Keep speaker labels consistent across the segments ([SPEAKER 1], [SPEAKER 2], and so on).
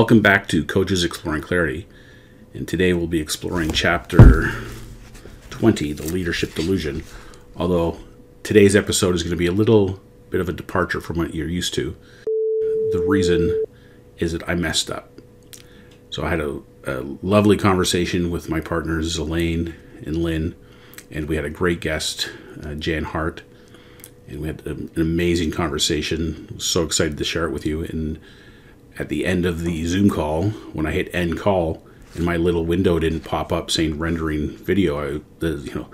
[SPEAKER 1] Welcome back to Coaches Exploring Clarity. And today we'll be exploring chapter 20, The Leadership Delusion. Although today's episode is going to be a little bit of a departure from what you're used to. The reason is that I messed up. So I had a, a lovely conversation with my partners, Elaine and Lynn, and we had a great guest, uh, Jan Hart. And we had an amazing conversation. So excited to share it with you. And at the end of the Zoom call, when I hit end call, and my little window didn't pop up saying rendering video, I, you know,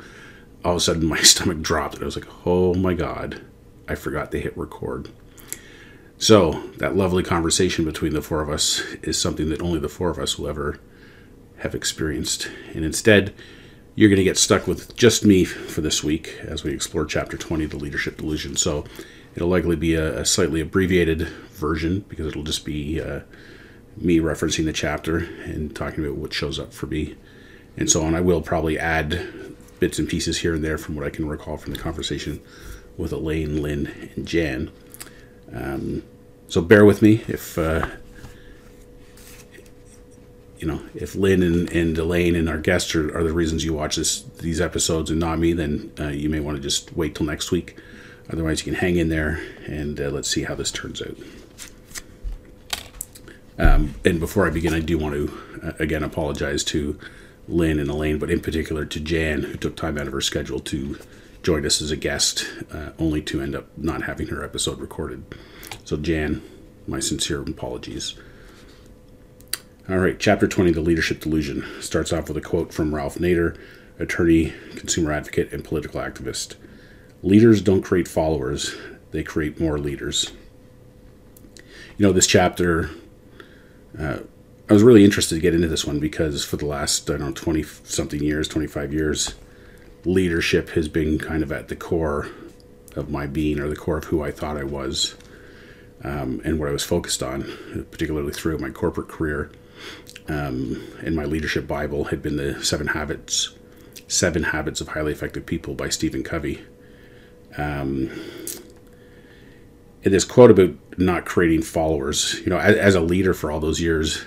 [SPEAKER 1] all of a sudden my stomach dropped, and I was like, "Oh my god, I forgot to hit record." So that lovely conversation between the four of us is something that only the four of us will ever have experienced, and instead, you're going to get stuck with just me for this week as we explore chapter 20, the leadership delusion. So it'll likely be a, a slightly abbreviated version because it'll just be uh, me referencing the chapter and talking about what shows up for me and so on. I will probably add bits and pieces here and there from what I can recall from the conversation with Elaine, Lynn, and Jan. Um, so bear with me if uh, you know if Lynn and, and Elaine and our guests are, are, the reasons you watch this these episodes and not me, then uh, you may want to just wait till next week. Otherwise, you can hang in there and uh, let's see how this turns out. Um, and before I begin, I do want to uh, again apologize to Lynn and Elaine, but in particular to Jan, who took time out of her schedule to join us as a guest, uh, only to end up not having her episode recorded. So, Jan, my sincere apologies. All right, chapter 20, The Leadership Delusion, starts off with a quote from Ralph Nader, attorney, consumer advocate, and political activist. Leaders don't create followers, they create more leaders. You know, this chapter uh, I was really interested to get into this one because for the last, I don't know, 20 something years, 25 years, leadership has been kind of at the core of my being or the core of who I thought I was um, and what I was focused on, particularly through my corporate career. Um, and my leadership Bible had been the Seven Habits, Seven Habits of Highly Effective People by Stephen Covey. Um, this quote about not creating followers, you know, as, as a leader for all those years,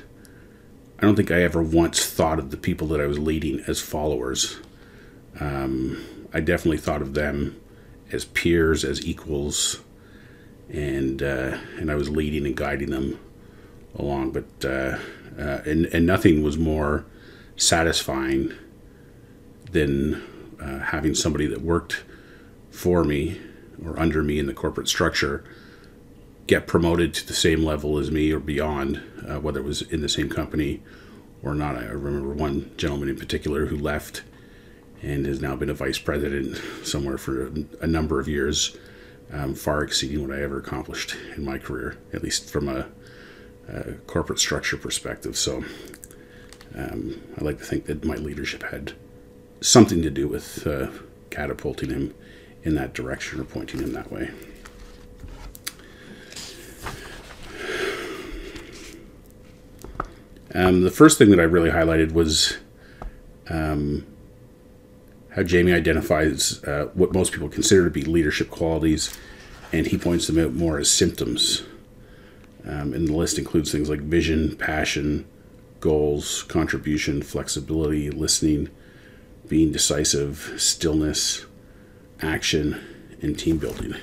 [SPEAKER 1] I don't think I ever once thought of the people that I was leading as followers. Um, I definitely thought of them as peers, as equals, and uh, and I was leading and guiding them along. But uh, uh, and and nothing was more satisfying than uh, having somebody that worked for me or under me in the corporate structure get promoted to the same level as me or beyond, uh, whether it was in the same company or not. I remember one gentleman in particular who left and has now been a vice president somewhere for a, number of years, um, far exceeding what I ever accomplished in my career, at least from a, a corporate structure perspective. So um, I like to think that my leadership had something to do with uh, catapulting him in that direction or pointing in that way. Um, the first thing that I really highlighted was um, how Jamie identifies uh, what most people consider to be leadership qualities, and he points them out more as symptoms. Um, and the list includes things like vision, passion, goals, contribution, flexibility, listening, being decisive, stillness, action, and team building.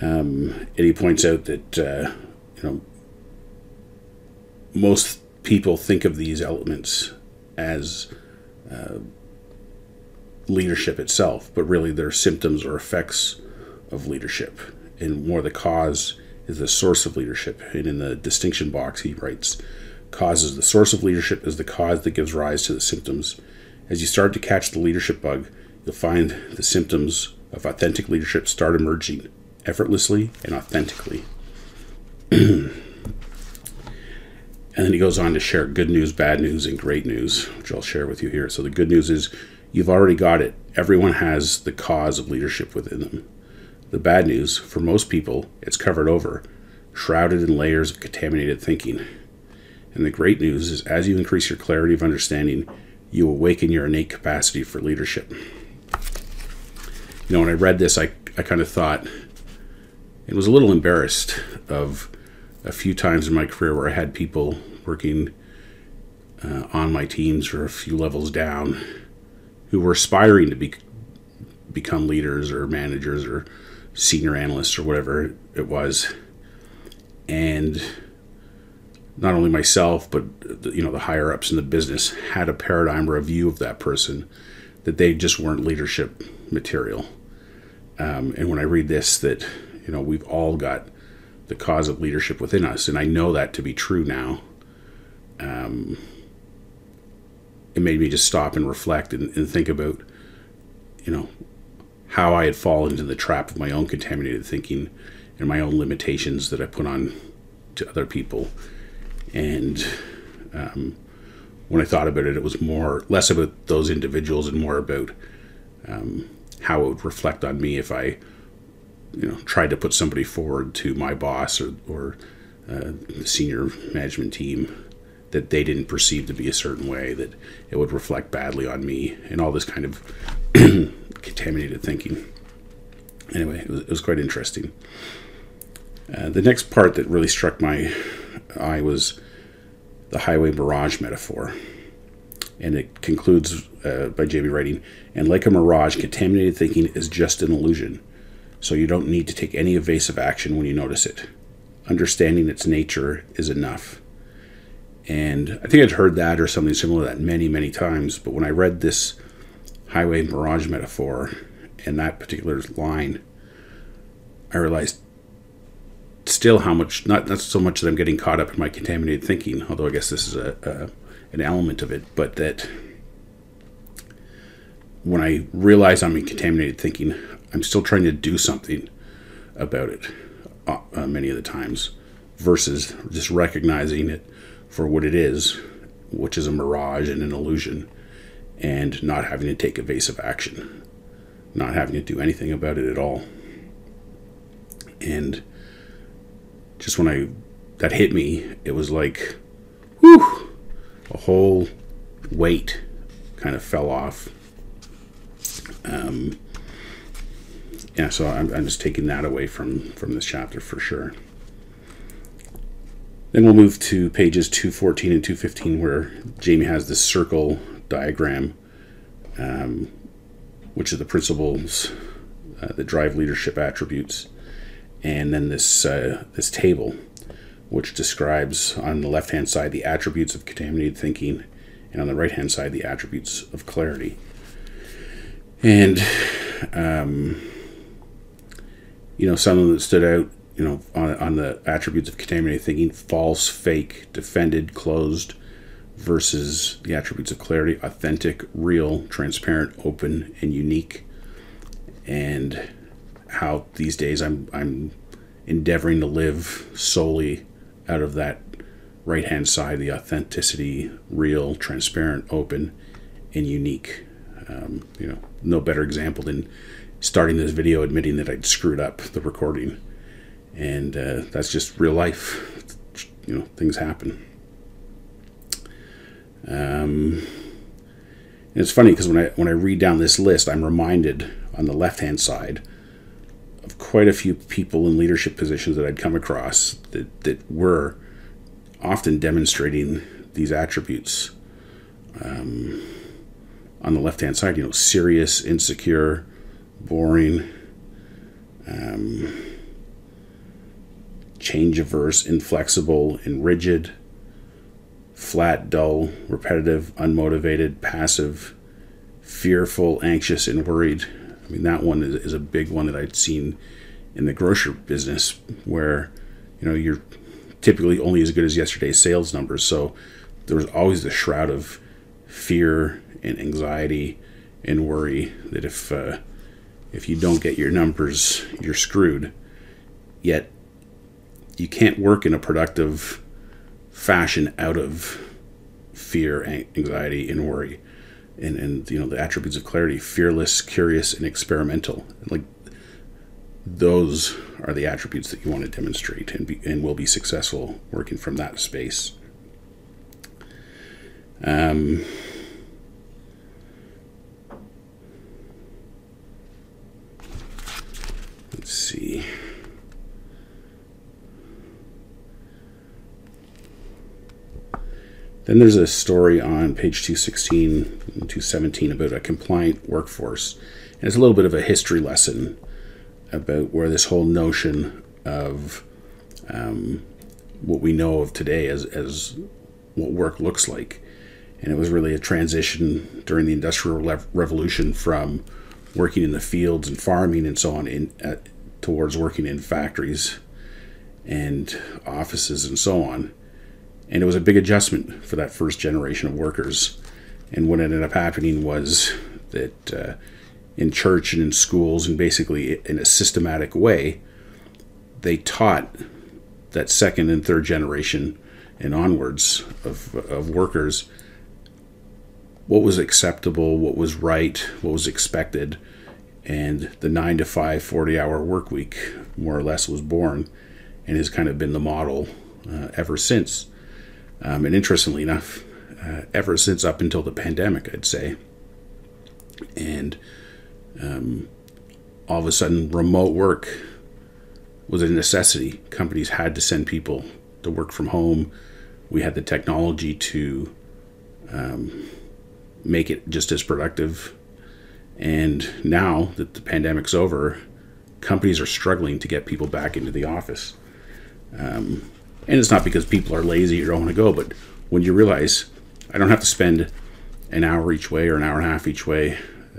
[SPEAKER 1] Um, points out that uh, you know most people think of these elements as uh, leadership itself, but really they're symptoms or effects of leadership, and more the cause is the source of leadership. And in the distinction box, he writes, causes. the source of leadership is the cause that gives rise to the symptoms. As you start to catch the leadership bug, you'll find the symptoms of authentic leadership start emerging." effortlessly and authentically. and then he goes on to share good news, bad news, and great news, which I'll share with you here. So the good news is you've already got it. Everyone has the cause of leadership within them. The bad news, for most people, it's covered over, shrouded in layers of contaminated thinking. And the great news is as you increase your clarity of understanding, you awaken your innate capacity for leadership. you know, when I read this, I, I kind of thought it was a little embarrassed of a few times in my career where I had people working uh, on my teams or a few levels down who were aspiring to be become leaders or managers or senior analyst or whatever it was. And not only myself but you know the higher ups in the business had a paradigm or a view of that person that they just weren't leadership material. Um, and when i read this that you know we've all got the cause of leadership within us and i know that to be true now um, it made me just stop and reflect and, and think about you know how i had fallen into the trap of my own contaminated thinking and my own limitations that i put on to other people. And um, when i thought about it it was more less about those individuals and more about um, how it would reflect on me if i you know tried to put somebody forward to my boss or, or uh, the senior management team that they didn't perceive to be a certain way that it would reflect badly on me and all this kind of contaminated thinking anyway it was, it was quite interesting uh, the next part that really struck my eye was the highway mirage metaphor and it concludes uh, by Jamie writing, and like a mirage, contaminated thinking is just an illusion so you don't need to take any evasive action when you notice it. Understanding its nature is enough. And I think I'd heard that or something similar to that many, many times, but when I read this highway mirage metaphor in that particular line, I realized still how much, not, not so much that I'm getting caught up in my contaminated thinking, although I guess this is a, a an element of it, but that when I realize I'm in contaminated thinking, I'm still trying to do something about it uh, uh, many of the times versus just recognizing it for what it is, which is a mirage and an illusion, and not having to take evasive action, not having to do anything about it at all. And just when I that hit me, it was like, whew, a whole weight kind of fell off. Um, yeah, so I'm, I'm just taking that away from from this chapter for sure. Then we'll move to pages 214 and 215, where Jamie has this circle diagram, um, which are the principles uh, that drive leadership attributes, and then this uh, this table, which describes on the left hand side the attributes of contaminated thinking, and on the right hand side the attributes of clarity. And um, you know, some of them that stood out, you know, on, on the attributes of contaminated thinking false, fake, defended, closed, versus the attributes of clarity authentic, real, transparent, open, and unique. And how these days I'm, I'm endeavoring to live solely out of that right hand side the authenticity, real, transparent, open, and unique. Um, you know, no better example than starting this video admitting that I'd screwed up the recording. And uh, that's just real life. You know, things happen. Um, and it's funny because when I when I read down this list, I'm reminded on the left hand side of quite a few people in leadership positions that I'd come across that, that were often demonstrating these attributes. Um, on the left hand side, you know, serious, insecure, boring, um, change averse, inflexible, and rigid, flat, dull, repetitive, unmotivated, passive, fearful, anxious, and worried. I mean, that one is, is a big one that I'd seen in the grocery business where, you know, you're typically only as good as yesterday's sales numbers. So there was always the shroud of fear and anxiety and worry that if uh, if you don't get your numbers, you're screwed. Yet, you can't work in a productive fashion out of fear, anxiety, and worry. And, and you know the attributes of clarity fearless curious and experimental like those are the attributes that you want to demonstrate and, be, and will be successful working from that space um, Then there's a story on page 216 and 217 about a compliant workforce. And it's a little bit of a history lesson about where this whole notion of um, what we know of today as, as what work looks like. And it was really a transition during the Industrial Revolution from working in the fields and farming and so on in, uh, towards working in factories and offices and so on. And it was a big adjustment for that first generation of workers. And what ended up happening was that uh, in church and in schools, and basically in a systematic way, they taught that second and third generation and onwards of, of workers what was acceptable, what was right, what was expected. And the 9 to 5, 40 hour work week, more or less, was born and has kind of been the model uh, ever since. Um, and interestingly enough, uh, ever since up until the pandemic, I'd say. And um, all of a sudden, remote work was a necessity. Companies had to send people to work from home. We had the technology to um, make it just as productive. And now that the pandemic's over, companies are struggling to get people back into the office. Um, and it's not because people are lazy or don't want to go, but when you realize I don't have to spend an hour each way or an hour and a half each way,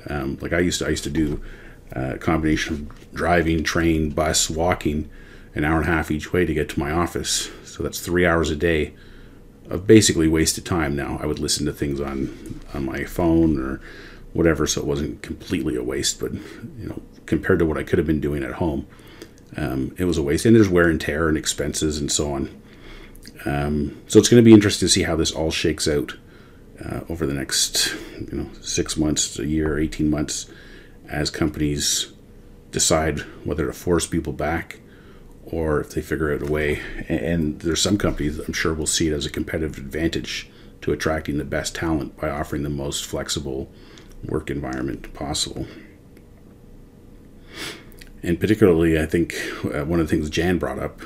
[SPEAKER 1] um, like I used to, I used to do a combination of driving, train, bus, walking, an hour and a half each way to get to my office. So that's three hours a day of basically wasted time. Now I would listen to things on on my phone or whatever, so it wasn't completely a waste. But you know, compared to what I could have been doing at home, um, it was a waste. And there's wear and tear and expenses and so on. Um, so it's going to be interesting to see how this all shakes out uh, over the next, you know, six months, a year, eighteen months, as companies decide whether to force people back or if they figure out a way. And there's some companies I'm sure will see it as a competitive advantage to attracting the best talent by offering the most flexible work environment possible. And particularly, I think uh, one of the things Jan brought up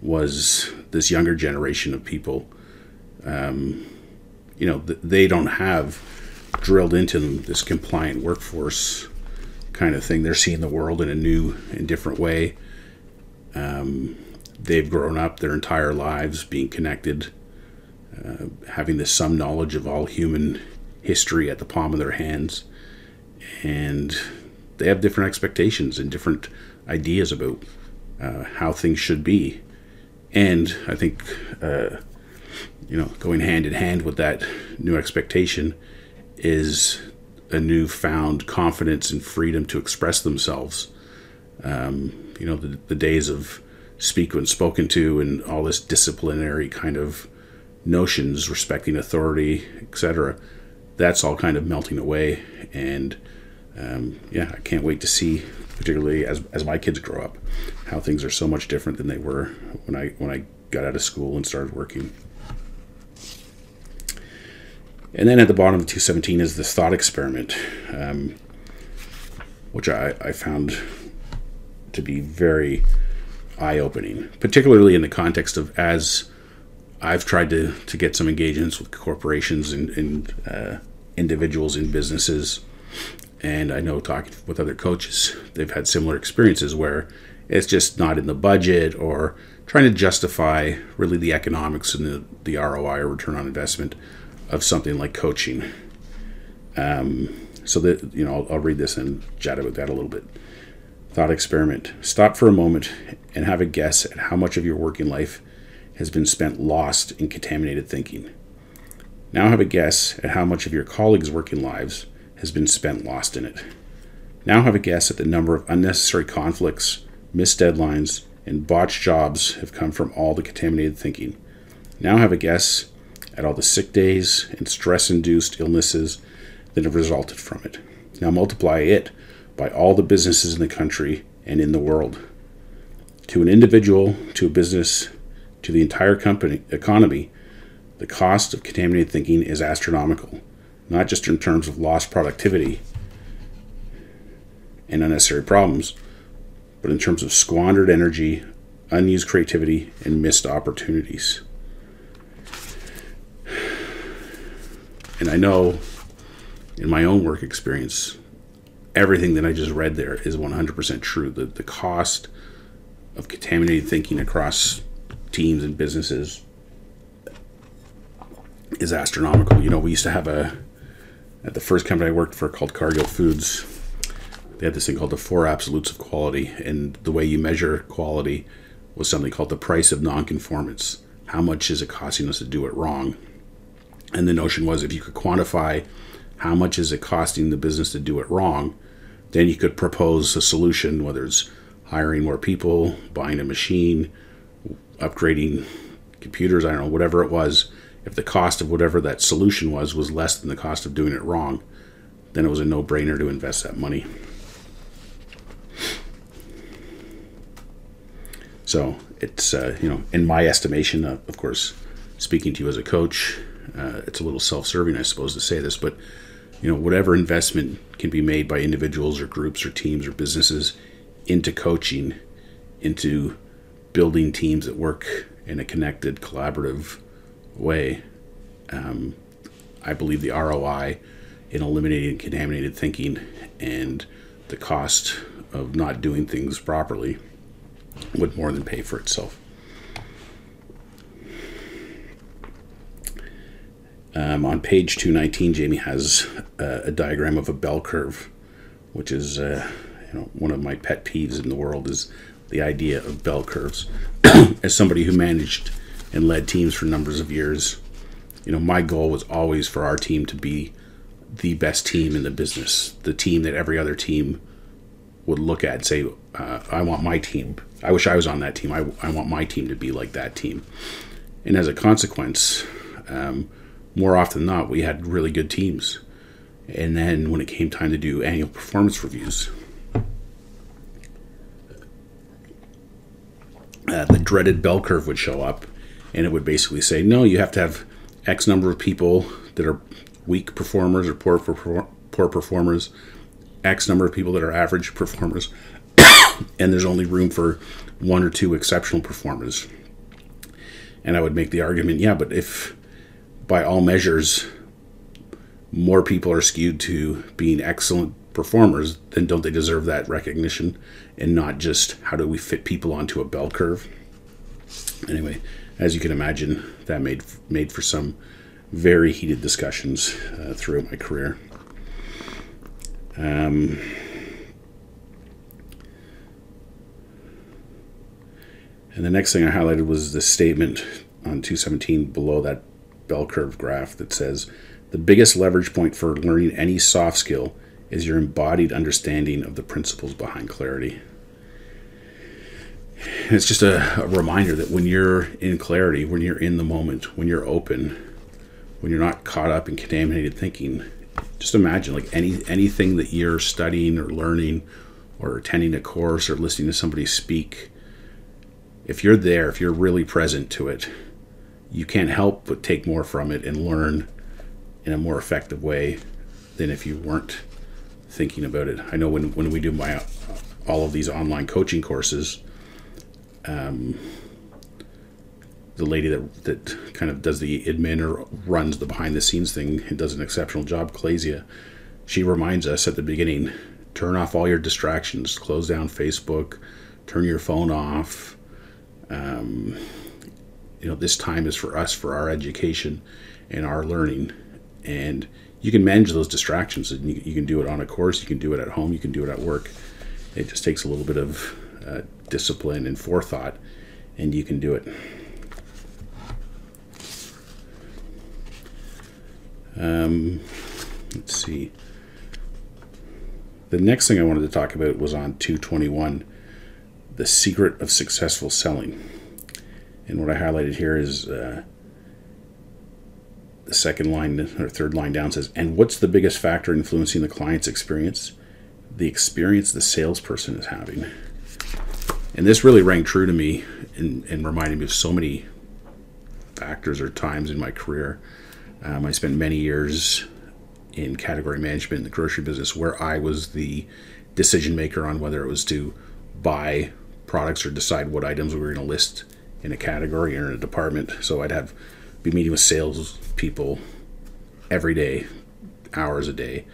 [SPEAKER 1] was this younger generation of people. Um, you know, they don't have drilled into them this compliant workforce kind of thing. They're seeing the world in a new and different way. Um, they've grown up their entire lives being connected, uh, having this some knowledge of all human history at the palm of their hands, and they have different expectations and different ideas about uh, how things should be. And I think, uh, you know, going hand in hand with that new expectation is a newfound confidence and freedom to express themselves. Um, you know, the, the days of speak when spoken to and all this disciplinary kind of notions, respecting authority, etc. That's all kind of melting away. And um, yeah, I can't wait to see, particularly as, as my kids grow up, how things are so much different than they were when I when I got out of school and started working. And then at the bottom of 217 is this thought experiment, um, which I, I found to be very eye opening, particularly in the context of as I've tried to, to get some engagements with corporations and, and uh, individuals in businesses. And I know talking with other coaches, they've had similar experiences where it's just not in the budget or trying to justify really the economics and the, the ROI or return on investment of something like coaching. Um, so that you know, I'll, I'll, read this and chat about that a little bit. Thought experiment: Stop for a moment and have a guess at how much of your working life has been spent lost in contaminated thinking. Now have a guess at how much of your colleagues' working lives has been spent lost in it. Now have a guess at the number of unnecessary conflicts, missed deadlines, and botched jobs have come from all the contaminated thinking. Now have a guess at all the sick days and stress induced illnesses that have resulted from it. Now multiply it by all the businesses in the country and in the world. To an individual, to a business, to the entire company economy, the cost of contaminated thinking is astronomical, not just in terms of lost productivity and unnecessary problems, but in terms of squandered energy, unused creativity, and missed opportunities. and I know in my own work experience, everything that I just read there is 100% true. The, the cost of contaminated thinking across teams and businesses is astronomical. You know, we used to have a, at the first company I worked for called Cargill Foods, they had this thing called the four absolutes of quality. And the way you measure quality was something called the price of nonconformance. How much is it costing us to do it wrong? And the notion was if you could quantify how much is it costing the business to do it wrong, then you could propose a solution, whether it's hiring more people, buying a machine, upgrading computers, I don't know, whatever it was. If the cost of whatever that solution was was less than the cost of doing it wrong, then it was a no brainer to invest that money. So it's, uh, you know, in my estimation, uh, of course, speaking to you as a coach, uh, it's a little self serving, I suppose, to say this, but you know whatever investment can be made by individuals or groups or teams or businesses into coaching into building teams that work in a connected collaborative way um, i believe the roi in eliminating contaminated thinking and the cost of not doing things properly would more than pay for itself Um, on page 219, Jamie has uh, a diagram of a bell curve, which is uh, you know, one of my pet peeves in the world is the idea of bell curves. As somebody who managed and led teams for numbers of years, you know, my goal was always for our team to be the best team in the business, the team that every other team would look at and say, uh, I want my team. I wish I was on that team. I, I want my team to be like that team. And as a consequence, um, more often than not, we had really good teams. And then when it came time to do annual performance reviews, uh, the dreaded bell curve would show up, and it would basically say, no, you have to have X number of people that are weak performers or poor, poor performers, X number of people that are average performers, and there's only room for one or two exceptional performers. And I would make the argument, yeah, but if by all measures, more people are skewed to being excellent performers, then don't they deserve that recognition and not just how do we fit people onto a bell curve? Anyway, as you can imagine, that made made for some very heated discussions uh, throughout my career. Um, and the next thing I highlighted was the statement on 217 below that bell curve graph that says the biggest leverage point for learning any soft skill is your embodied understanding of the principles behind clarity. It's just a, a, reminder that when you're in clarity, when you're in the moment, when you're open, when you're not caught up in contaminated thinking, just imagine like any anything that you're studying or learning or attending a course or listening to somebody speak, if you're there, if you're really present to it, you can't help but take more from it and learn in a more effective way than if you weren't thinking about it. I know when, when we do my all of these online coaching courses, um, the lady that that kind of does the admin or runs the behind the scenes thing and does an exceptional job, Clasia, she reminds us at the beginning, turn off all your distractions, close down Facebook, turn your phone off. Um, you know this time is for us for our education and our learning and you can manage those distractions and you, you can do it on a course you can do it at home you can do it at work it just takes a little bit of uh, discipline and forethought and you can do it um, let's see the next thing i wanted to talk about was on 221 the secret of successful selling and what I highlighted here is uh, the second line or third line down says, and what's the biggest factor influencing the client's experience? The experience the salesperson is having. And this really rang true to me and, and reminded me of so many factors or times in my career. Um, I spent many years in category management in the grocery business where I was the decision maker on whether it was to buy products or decide what items we were going to list in a category or in a department. So I'd have be meeting with sales people every day, hours a day,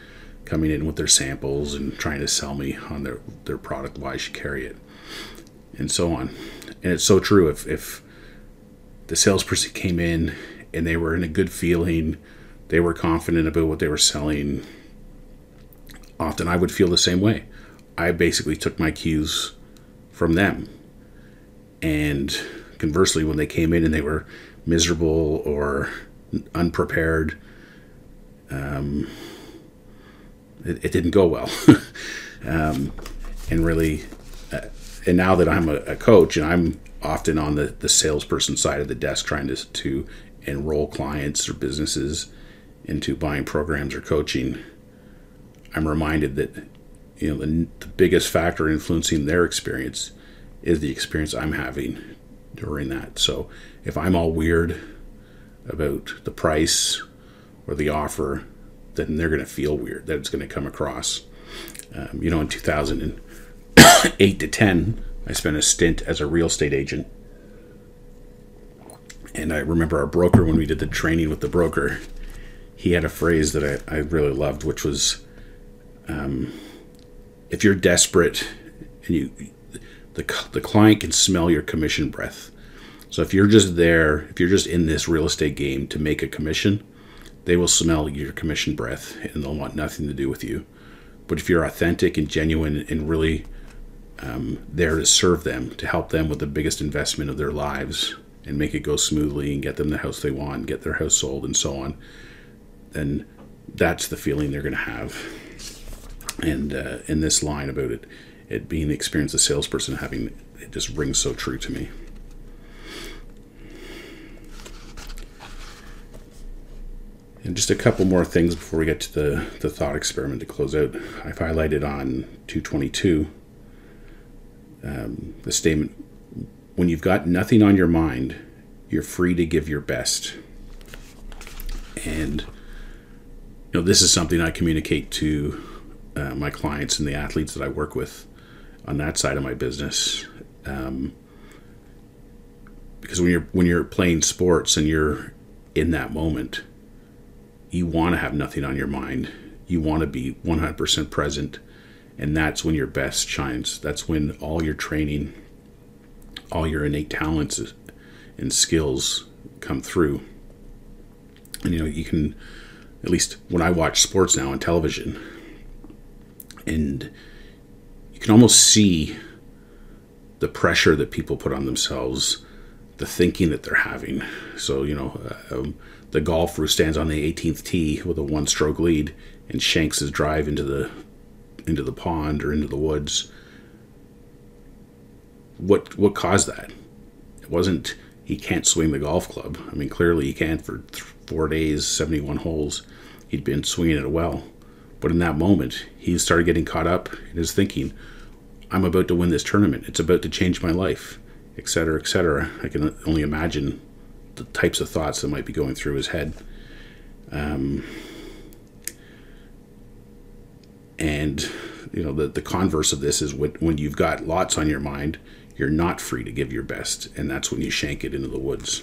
[SPEAKER 1] coming in with their samples and trying to sell me on their, their product, why I should carry it, and so on. And it's so true. If, if the salesperson came in and they were in a good feeling, they were confident about what they were selling, often I would feel the same way. I basically took my cues from them. And conversely, when they came in and they were miserable or unprepared, um, it, it, didn't go well. um, and really, uh, and now that I'm a, a, coach and I'm often on the, the salesperson side of the desk trying to, to enroll clients or businesses into buying programs or coaching, I'm reminded that you know the, the biggest factor influencing their experience is the experience I'm having during that. So if I'm all weird about the price or the offer, then they're going to feel weird that it's going to come across. Um, you know, in 2008 to 10, I spent a stint as a real estate agent. And I remember our broker, when we did the training with the broker, he had a phrase that I, I really loved, which was um, if you're desperate and you the, the client can smell your commission breath. So if you're just there, if you're just in this real estate game to make a commission, they will smell your commission breath and they'll want nothing to do with you. But if you're authentic and genuine and really um, there to serve them, to help them with the biggest investment of their lives and make it go smoothly and get them the house they want, get their house sold, and so on, then that's the feeling they're going to have. And uh, in this line about it, it being the experience of salesperson having it just rings so true to me. And just a couple more things before we get to the, the thought experiment to close out. I've highlighted on 222 um, the statement when you've got nothing on your mind, you're free to give your best. And you know, this is something I communicate to uh, my clients and the athletes that I work with on that side of my business. Um, because when you're when you're playing sports and you're in that moment, you want to have nothing on your mind. You want to be 100% present, and that's when your best shines. That's when all your training, all your innate talents and skills come through. And you know, you can at least when I watch sports now on television, and you can almost see the pressure that people put on themselves, the thinking that they're having. So, you know, uh, um, the golfer who stands on the 18th tee with a one stroke lead and shanks his drive into the into the pond or into the woods. What what caused that? It wasn't he can't swing the golf club. I mean, clearly he can't for four days, 71 holes. He'd been swinging it well. But in that moment, he started getting caught up in his thinking I'm about to win this tournament. It's about to change my life, etc., etc. I can only imagine the types of thoughts that might be going through his head. Um, and you know the the converse of this is when when you've got lots on your mind, you're not free to give your best, and that's when you shank it into the woods.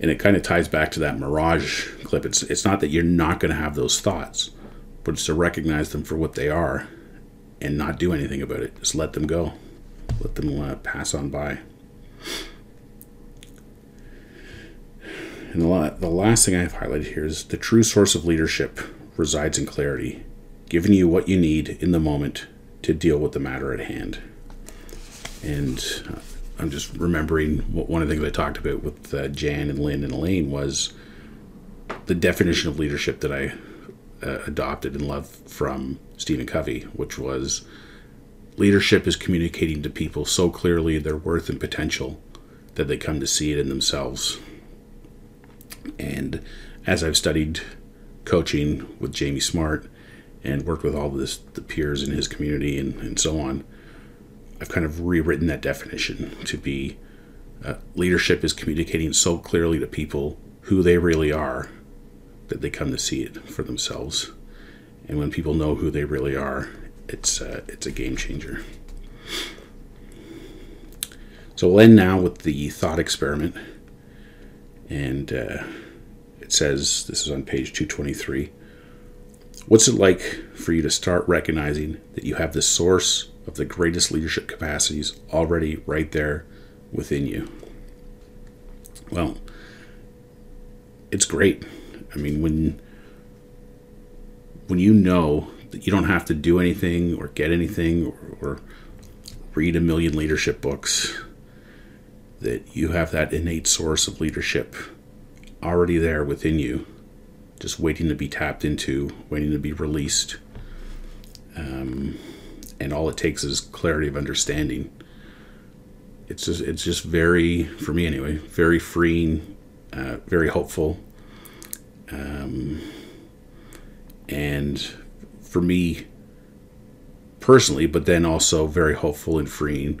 [SPEAKER 1] And it kind of ties back to that mirage clip. It's it's not that you're not going to have those thoughts but it's to recognize them for what they are and not do anything about it. Just let them go, let them uh, pass on by. And the, la- the last thing I've highlighted here is the true source of leadership resides in clarity, giving you what you need in the moment to deal with the matter at hand. And uh, I'm just remembering one of the things I talked about with uh, Jan and Lynn and Elaine was the definition of leadership that I uh, adopted and loved from Stephen Covey, which was leadership is communicating to people so clearly their worth and potential that they come to see it in themselves. And as I've studied coaching with Jamie Smart and worked with all this, the peers in his community and, and so on, I've kind of rewritten that definition to be uh, leadership is communicating so clearly to people who they really are that they come to see it for themselves. And when people know who they really are, it's uh, it's a game changer. So we'll end now with the thought experiment, and uh, says this is on page 223. What's it like for you to start recognizing that you have the source of the greatest leadership capacities already right there within you? Well, it's great. I mean, when when you know that you don't have to do anything or get anything or, or read a million leadership books, that you have that innate source of leadership already there within you, just waiting to be tapped into, waiting to be released. Um, and all it takes is clarity of understanding. It's just it's just very for me anyway, very freeing, uh, very hopeful, um, and for me personally, but then also very hopeful and freeing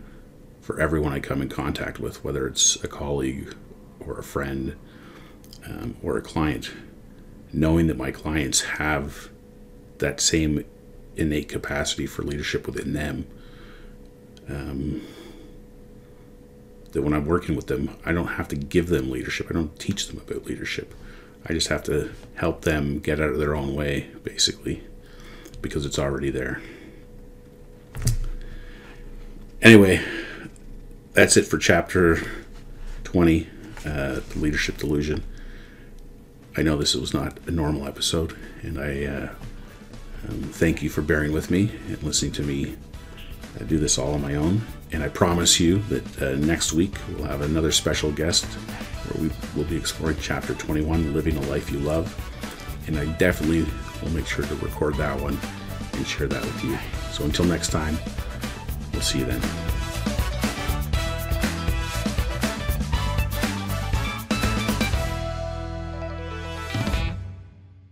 [SPEAKER 1] for everyone I come in contact with, whether it's a colleague or a friend um, or a client, knowing that my clients have that same innate capacity for leadership within them. Um, that when I'm working with them, I don't have to give them leadership. I don't teach them about leadership. I just have to help them get out of their own way, basically, because it's already there. Anyway, that's it for chapter 20, uh, The Leadership Delusion. I know this was not a normal episode, and I uh, um, thank you for bearing with me and listening to me uh, do this all on my own. And I promise you that uh, next week we'll have another special guest where we will be exploring chapter 21, Living a Life You Love. And I definitely will make sure to record that one and share that with you. So until next time, we'll see you then.